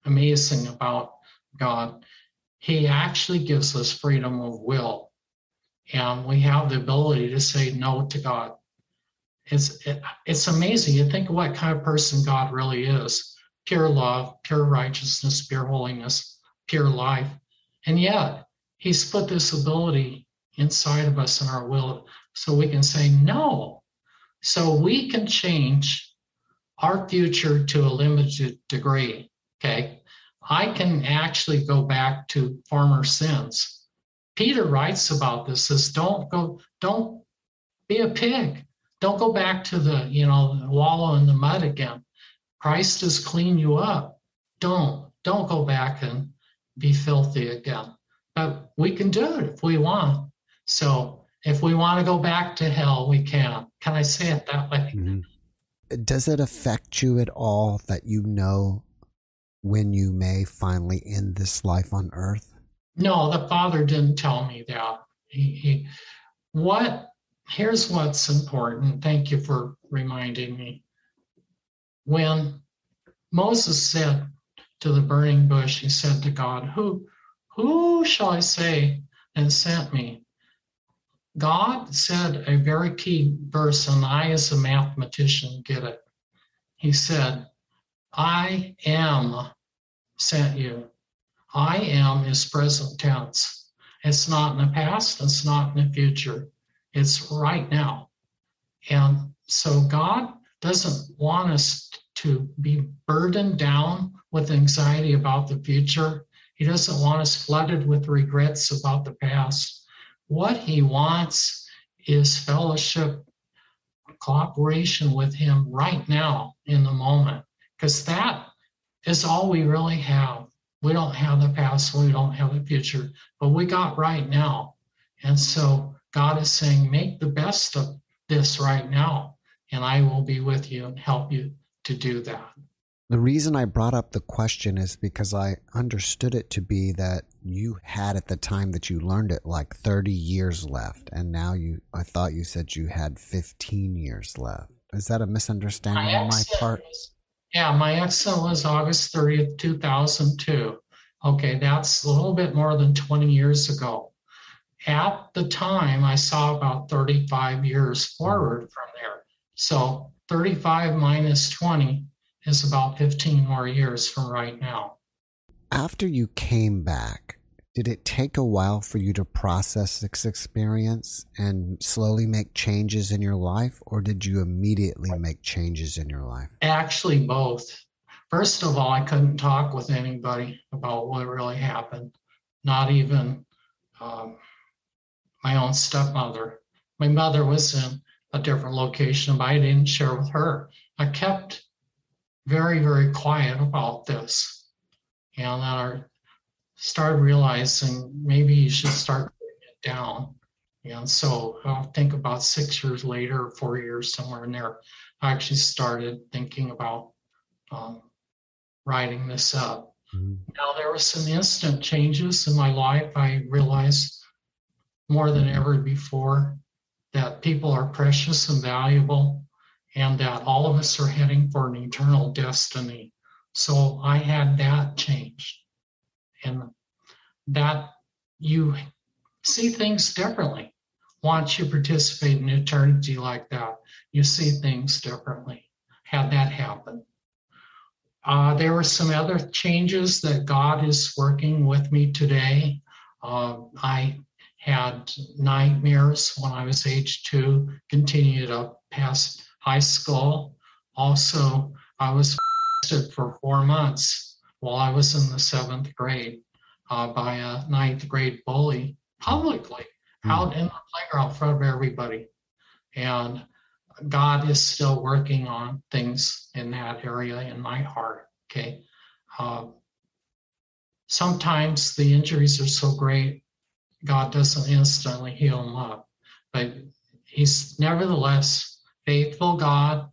amazing about God He actually gives us freedom of will, and we have the ability to say no to God it's it, it's amazing. You think what kind of person God really is: pure love, pure righteousness, pure holiness, pure life, and yet He's put this ability inside of us in our will, so we can say no. So we can change our future to a limited degree. Okay, I can actually go back to former sins. Peter writes about this: says, "Don't go, don't be a pig." Don't go back to the, you know, wallow in the mud again. Christ has cleaned you up. Don't, don't go back and be filthy again. But we can do it if we want. So if we want to go back to hell, we can. Can I say it that way? Mm-hmm. Does it affect you at all that you know when you may finally end this life on earth? No, the Father didn't tell me that. He, he, what here's what's important. Thank you for reminding me. When Moses said to the burning bush, he said to God, Who, who shall I say and sent me? God said a very key verse, and I, as a mathematician, get it. He said, I am sent you. I am is present tense. It's not in the past, it's not in the future. It's right now. And so God doesn't want us to be burdened down with anxiety about the future. He doesn't want us flooded with regrets about the past. What he wants is fellowship, cooperation with him right now in the moment, because that is all we really have. We don't have the past, we don't have the future, but we got right now. And so God is saying, make the best of this right now, and I will be with you and help you to do that. The reason I brought up the question is because I understood it to be that you had at the time that you learned it like 30 years left, and now you, I thought you said you had 15 years left. Is that a misunderstanding my on my part? Was, yeah, my exit was August 30th, 2002. Okay, that's a little bit more than 20 years ago at the time, I saw about 35 years forward from there. So 35 minus 20 is about 15 more years from right now. After you came back, did it take a while for you to process this experience and slowly make changes in your life, or did you immediately make changes in your life? Actually, both. First of all, I couldn't talk with anybody about what really happened, not even um, my own stepmother. My mother was in a different location, but I didn't share with her. I kept very, very quiet about this. And then I started realizing maybe you should start putting it down. And so I'll think about six years later, four years, somewhere in there, I actually started thinking about um, writing this up. Mm-hmm. Now, there were some instant changes in my life. I realized more than ever before that people are precious and valuable and that all of us are heading for an eternal destiny. So I had that changed. And that you see things differently. Once you participate in eternity like that, you see things differently. Had that happen. Uh, there were some other changes that God is working with me today. Uh, I had nightmares when I was age two, continued up past high school. Also, I was for four months while I was in the seventh grade uh, by a ninth grade bully publicly mm. out in the playground in front of everybody. And God is still working on things in that area in my heart. Okay. Uh, sometimes the injuries are so great, God doesn't instantly heal them up. But He's nevertheless faithful God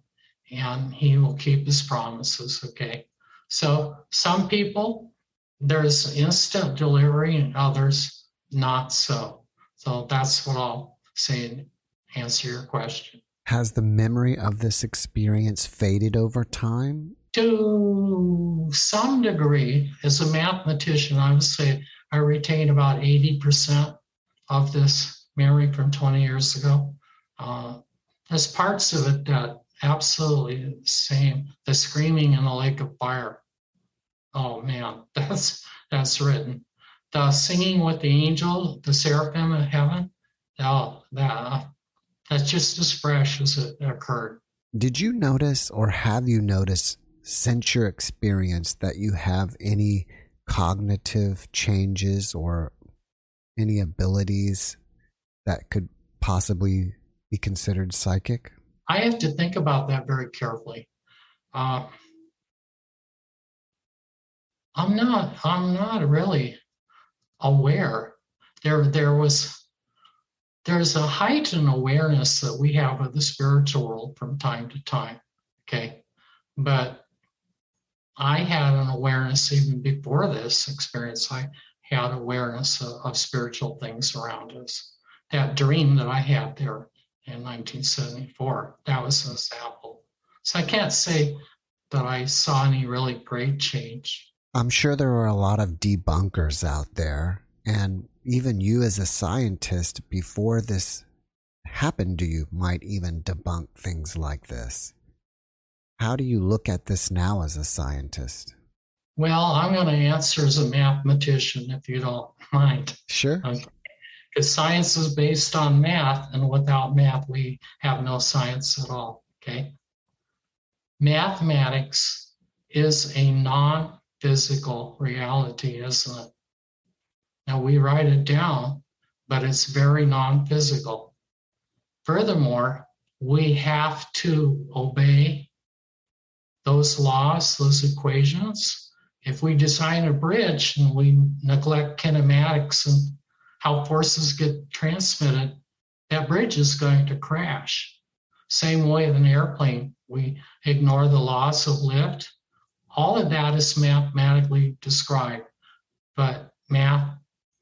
and He will keep His promises. Okay. So some people, there's instant delivery, and others not so. So that's what I'll say and answer your question. Has the memory of this experience faded over time? To some degree, as a mathematician, I would say I retain about 80% of this memory from 20 years ago. Uh, there's parts of it that absolutely the same. The screaming in the lake of fire. Oh man, <laughs> that's that's written. The singing with the angel, the seraphim of heaven. Oh, that that's just as fresh as it occurred. Did you notice or have you noticed since your experience that you have any cognitive changes or any abilities that could possibly be considered psychic? I have to think about that very carefully. Uh, I'm not. I'm not really aware. There, there was there's a heightened awareness that we have of the spiritual world from time to time. Okay. But I had an awareness even before this experience. I had awareness of, of spiritual things around us. That dream that I had there in 1974, that was an example. So I can't say that I saw any really great change. I'm sure there are a lot of debunkers out there. And even you as a scientist before this happened to you might even debunk things like this. How do you look at this now as a scientist? Well, I'm going to answer as a mathematician if you don't mind. Sure. Okay. Because science is based on math, and without math, we have no science at all. Okay. Mathematics is a non physical reality, isn't it? Now we write it down, but it's very non physical. Furthermore, we have to obey those laws, those equations. If we design a bridge and we neglect kinematics and how forces get transmitted, that bridge is going to crash. Same way with an airplane, we ignore the laws of lift. All of that is mathematically described, but math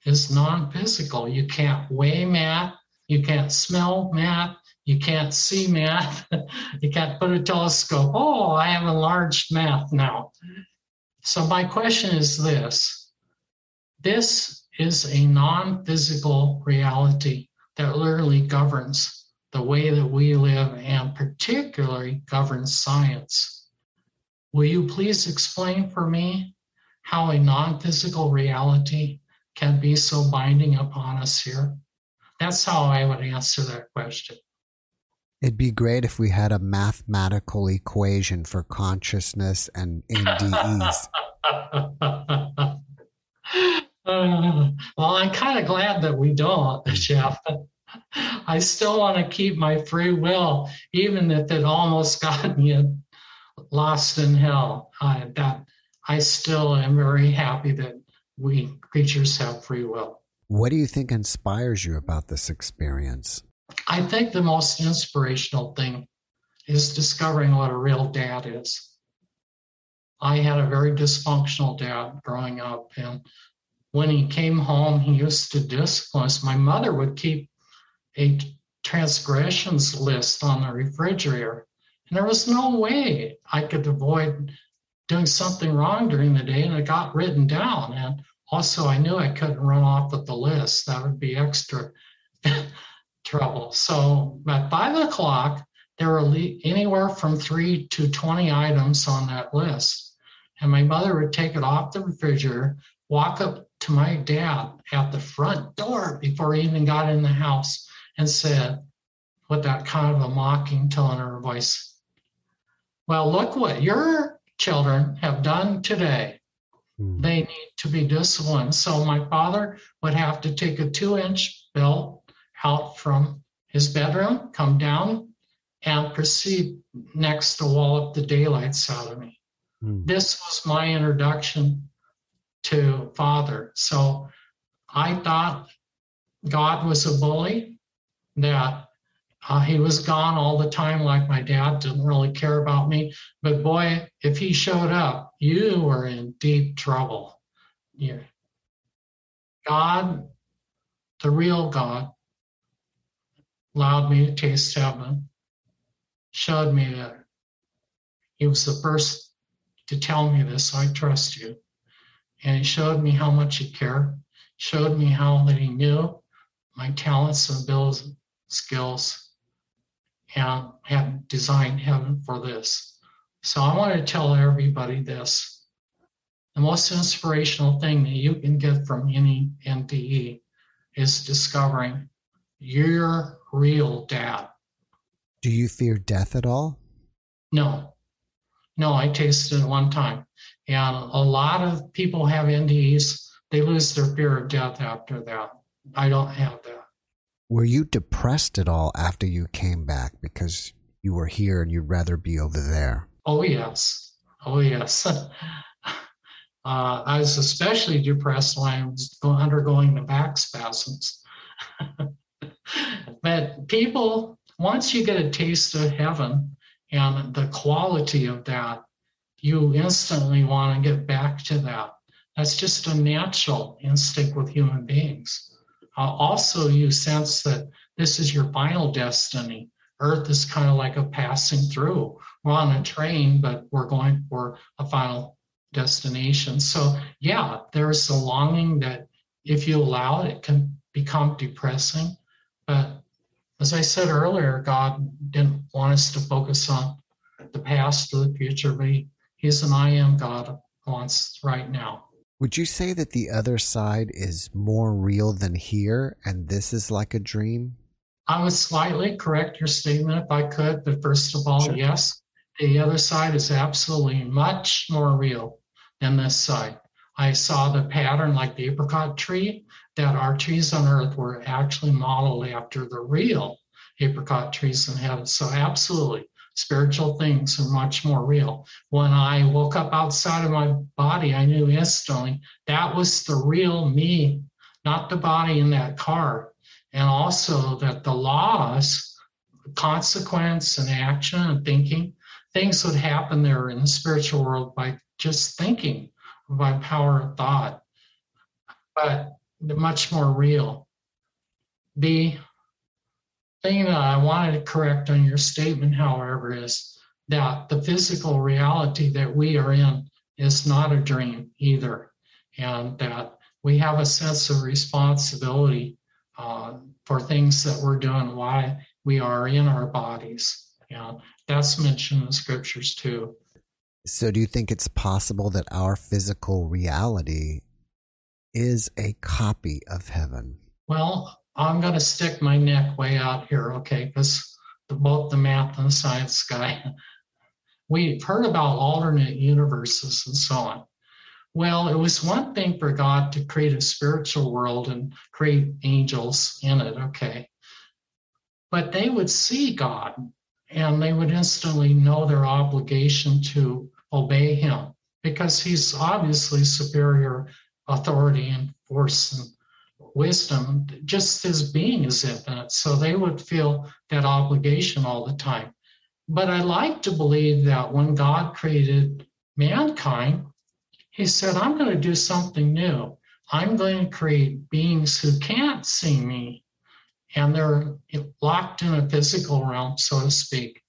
is non-physical. You can't weigh math, you can't smell math, you can't see math, <laughs> you can't put a telescope. Oh, I have enlarged math now. So my question is this. This is a non-physical reality that literally governs the way that we live and particularly governs science. Will you please explain for me how a non-physical reality can be so binding upon us here? That's how I would answer that question. It'd be great if we had a mathematical equation for consciousness and NDEs. uh, <laughs> well, I'm kind of glad that we don't, <laughs> Jeff. I still want to keep my free will, even if it almost <laughs> got me lost in hell. I, that I still am very happy that we creatures have free will. What do you think inspires you about this experience? I think the most inspirational thing is discovering what a real dad is. I had a very dysfunctional dad growing up, and when he came home, he used to discipline us. My mother would keep a transgressions list on the refrigerator, and there was no way I could avoid doing something wrong during the day, and it got written down. And also, I knew I couldn't run off with the list. That would be extra trouble. So at five o'clock, there were anywhere from three to 20 items on that list. And my mother would take it off the refrigerator, walk up to my dad at the front door before he even got in the house and said, with that kind of a mocking tone in her voice, Well, look what your children have done today. Hmm. They need to be disciplined. So my father would have to take a two inch bill out from his bedroom, come down, and proceed next to wall up the daylights out of me. Mm. This was my introduction to father. So I thought God was a bully, that uh, he was gone all the time, like my dad didn't really care about me. But boy, if he showed up, you were in deep trouble. Yeah. God, the real God, allowed me to taste heaven, showed me that he was the first to tell me this. I trust you. And he showed me how much he cared, showed me how that he knew my talents and abilities, skills, and had designed heaven for this. So I want to tell everybody this. The most inspirational thing that you can get from any NDE is discovering your real dad. Do you fear death at all? No. No, I tasted it one time. And a lot of people have NDEs, they lose their fear of death after that. I don't have that. Were you depressed at all after you came back because you were here and you'd rather be over there? Oh, yes. Oh, yes. <laughs> uh, I was especially depressed when I was undergoing the back spasms. <laughs> but people, once you get a taste of heaven and the quality of that, you instantly want to get back to that. That's just a natural instinct with human beings. Uh, also, you sense that this is your final destiny. Earth is kind of like a passing through. We're on a train, but we're going for a final destination. So, yeah, there's a longing that if you allow it, it can become depressing. But as I said earlier, God didn't want us to focus on the past or the future, but he, He's an I am God wants right now. Would you say that the other side is more real than here and this is like a dream? I would slightly correct your statement if I could, but first of all, sure. yes, the other side is absolutely much more real than this side. I saw the pattern like the apricot tree, that our trees on earth were actually modeled after the real apricot trees in heaven. So, absolutely, spiritual things are much more real. When I woke up outside of my body, I knew instantly that was the real me, not the body in that car. And also that the laws, consequence and action and thinking, things would happen there in the spiritual world by just thinking, by power of thought, but much more real. The thing that I wanted to correct on your statement, however, is that the physical reality that we are in is not a dream either, and that we have a sense of responsibility uh, for things that we're doing why we are in our bodies. And that's mentioned in the scriptures too. So, do you think it's possible that our physical reality is a copy of heaven? Well, I'm going to stick my neck way out here, okay? Because both the math and the science guy, <laughs> we've heard about alternate universes and so on. Well, it was one thing for God to create a spiritual world and create angels in it, okay? But they would see God and they would instantly know their obligation to obey Him because He's obviously superior authority and force and wisdom, just as being is infinite. So they would feel that obligation all the time. But I like to believe that when God created mankind, he said, I'm going to do something new. I'm going to create beings who can't see me. And they're locked in a physical realm, so to speak.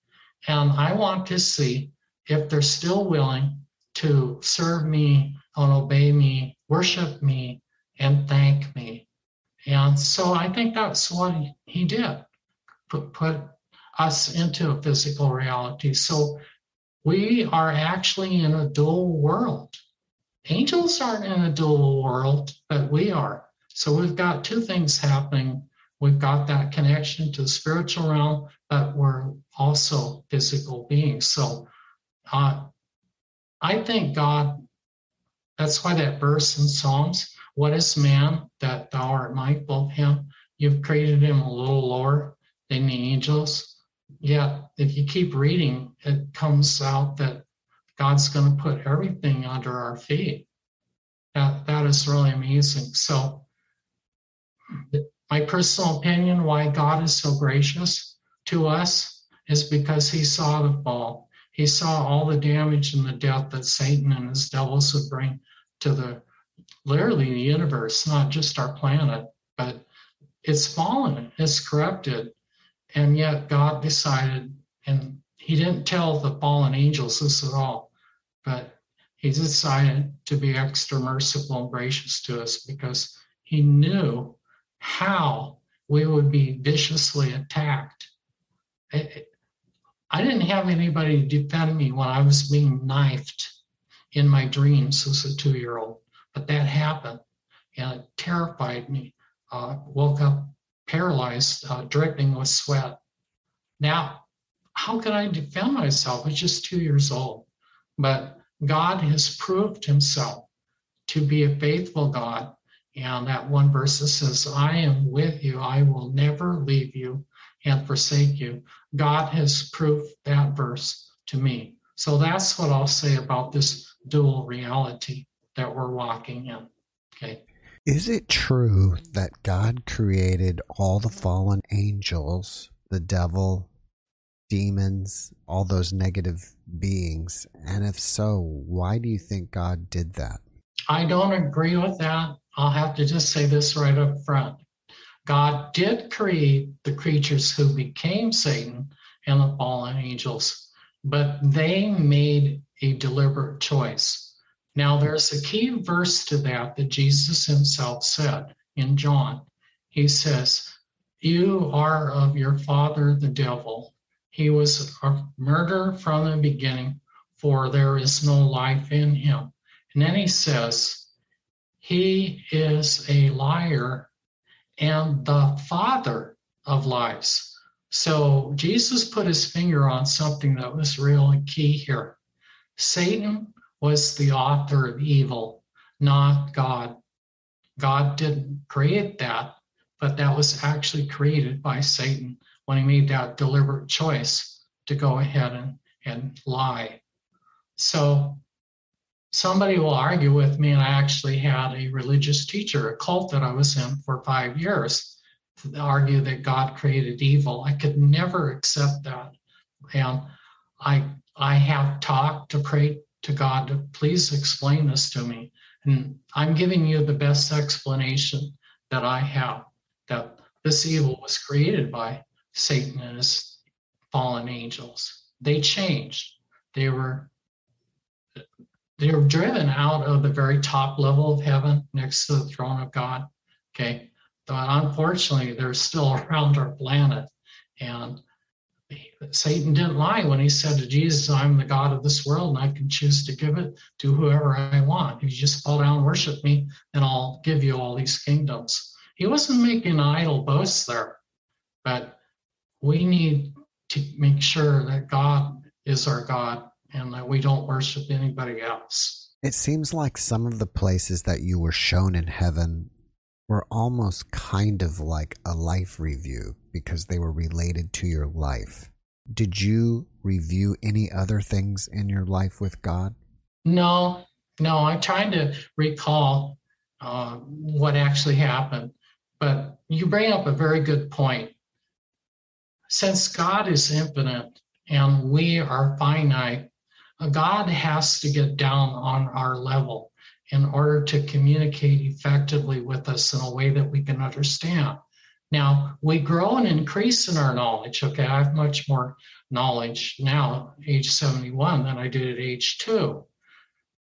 And I want to see if they're still willing to serve me and obey me, worship me, and thank me. And so I think that's what he did put, put us into a physical reality. So we are actually in a dual world. Angels aren't in a dual world, but we are. So we've got two things happening. We've got that connection to the spiritual realm, but we're also physical beings. So uh, I think God, that's why that verse in Psalms, what is man that thou art mindful of him? You've created him a little lower than the angels. Yet, if you keep reading, it comes out that God's going to put everything under our feet. That, that is really amazing. So, my personal opinion why God is so gracious to us is because he saw the fall. He saw all the damage and the death that Satan and his devils would bring to the literally the universe, not just our planet, but it's fallen, it's corrupted. And yet God decided, and he didn't tell the fallen angels this at all, but he decided to be extra merciful and gracious to us because he knew how we would be viciously attacked. I didn't have anybody to defend me when I was being knifed in my dreams as a two year old, but that happened and it terrified me. Uh, woke up paralyzed, uh, dripping with sweat. Now, how could I defend myself? I was just two years old. But God has proved himself to be a faithful God. And that one verse that says, I am with you, I will never leave you and forsake you. God has proved that verse to me. So that's what I'll say about this dual reality that we're walking in. Okay. Is it true that God created all the fallen angels, the devil, demons, all those negative beings? And if so, why do you think God did that? I don't agree with that. I'll have to just say this right up front. God did create the creatures who became Satan and the fallen angels, but they made a deliberate choice. Now, there's a key verse to that that Jesus himself said in John. He says, You are of your father, the devil. He was a murderer from the beginning, for there is no life in him. And then he says, He is a liar and the father of lies. So Jesus put his finger on something that was really key here. Satan was the author of evil, not God. God didn't create that, but that was actually created by Satan when he made that deliberate choice to go ahead and, and lie. So somebody will argue with me, and I actually had a religious teacher, a cult that I was in for five years, to argue that God created evil. I could never accept that. And I I have talked to pray to God to please explain this to me. And I'm giving you the best explanation that I have that this evil was created by Satan and his fallen angels. They changed. They were they were driven out of the very top level of heaven next to the throne of God. Okay. But unfortunately, they're still <laughs> around our planet. And Satan didn't lie when he said to Jesus, I'm the God of this world and I can choose to give it to whoever I want. If you just fall down and worship me, then I'll give you all these kingdoms. He wasn't making idle boasts there, but we need to make sure that God is our God and that we don't worship anybody else. It seems like some of the places that you were shown in heaven were almost kind of like a life review because they were related to your life. Did you review any other things in your life with God? No, no. I'm trying to recall uh, what actually happened. But you bring up a very good point. Since God is infinite and we are finite, God has to get down on our level in order to communicate effectively with us in a way that we can understand. Now, we grow and increase in our knowledge. Okay, I have much more knowledge now, age 71, than I did at age two.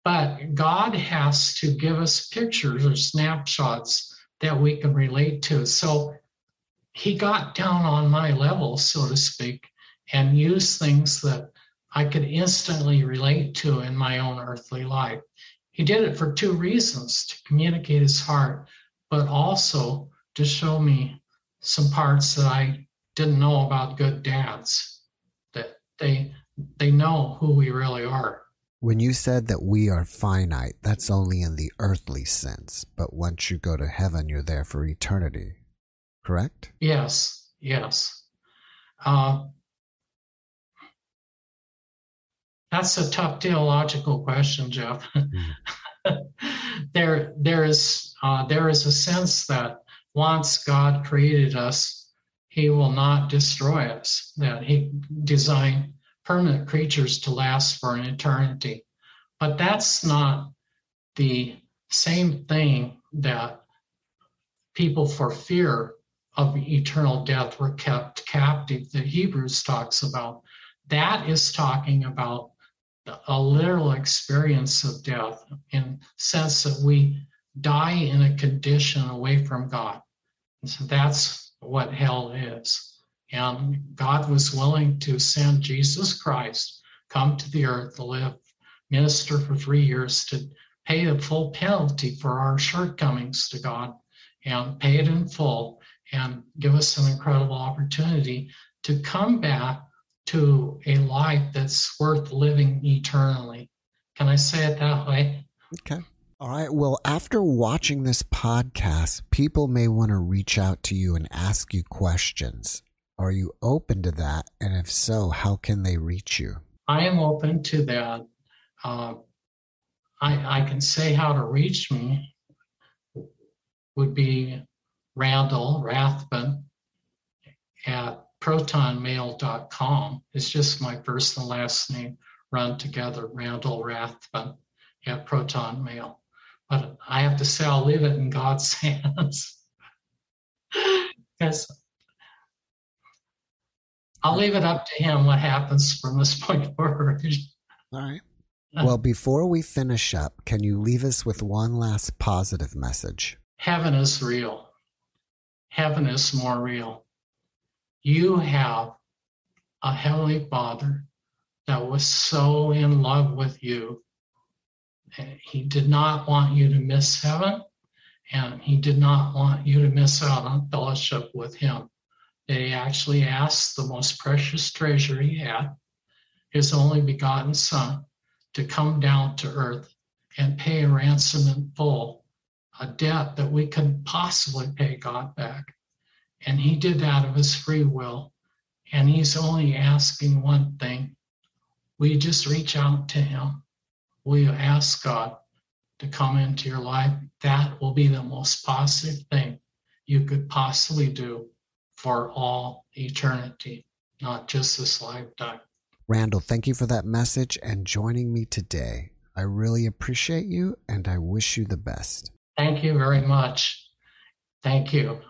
But God has to give us pictures or snapshots that we can relate to. So he got down on my level, so to speak, and used things that I could instantly relate to in my own earthly life. He did it for two reasons to communicate his heart, but also to show me some parts that I didn't know about good dads, that they they know who we really are. When you said that we are finite, that's only in the earthly sense, but once you go to heaven, you're there for eternity, correct? Yes, yes. Uh, that's a tough theological question, Jeff. <laughs> There, there is, uh, there is a sense that once God created us, He will not destroy us. That He designed permanent creatures to last for an eternity. But that's not the same thing that people for fear of eternal death were kept captive The Hebrews talks about. That is talking about a literal experience of death in sense that we die in a condition away from God. And so that's what hell is. And God was willing to send Jesus Christ come to the earth to live, minister for three years to pay the full penalty for our shortcomings to God and pay it in full and give us an incredible opportunity to come back to a life that's worth living eternally. Can I say it that way? Okay. All right. Well, after watching this podcast, people may want to reach out to you and ask you questions. Are you open to that? And if so, how can they reach you? I am open to that. Uh, I, I can say how to reach me would be Randall Rathbun at protonmail.com. It's just my first and last name run together, Randall Rathbun at Proton Mail. But I have to say, I'll leave it in God's <laughs> hands. because I'll leave it up to him what happens from this point forward. All right. <laughs> Well, before we finish up, can you leave us with one last positive message? Heaven is real. Heaven is more real. You have a Heavenly Father that was so in love with you. He did not want you to miss heaven, and He did not want you to miss out on fellowship with Him he actually asked the most precious treasure he had, his only begotten Son, to come down to earth and pay a ransom in full, a debt that we couldn't possibly pay God back. And he did that of his free will. And he's only asking one thing. We just reach out to him. We ask God to come into your life. That will be the most positive thing you could possibly do for all eternity, not just this lifetime. Randall, thank you for that message and joining me today. I really appreciate you and I wish you the best. Thank you very much. Thank you.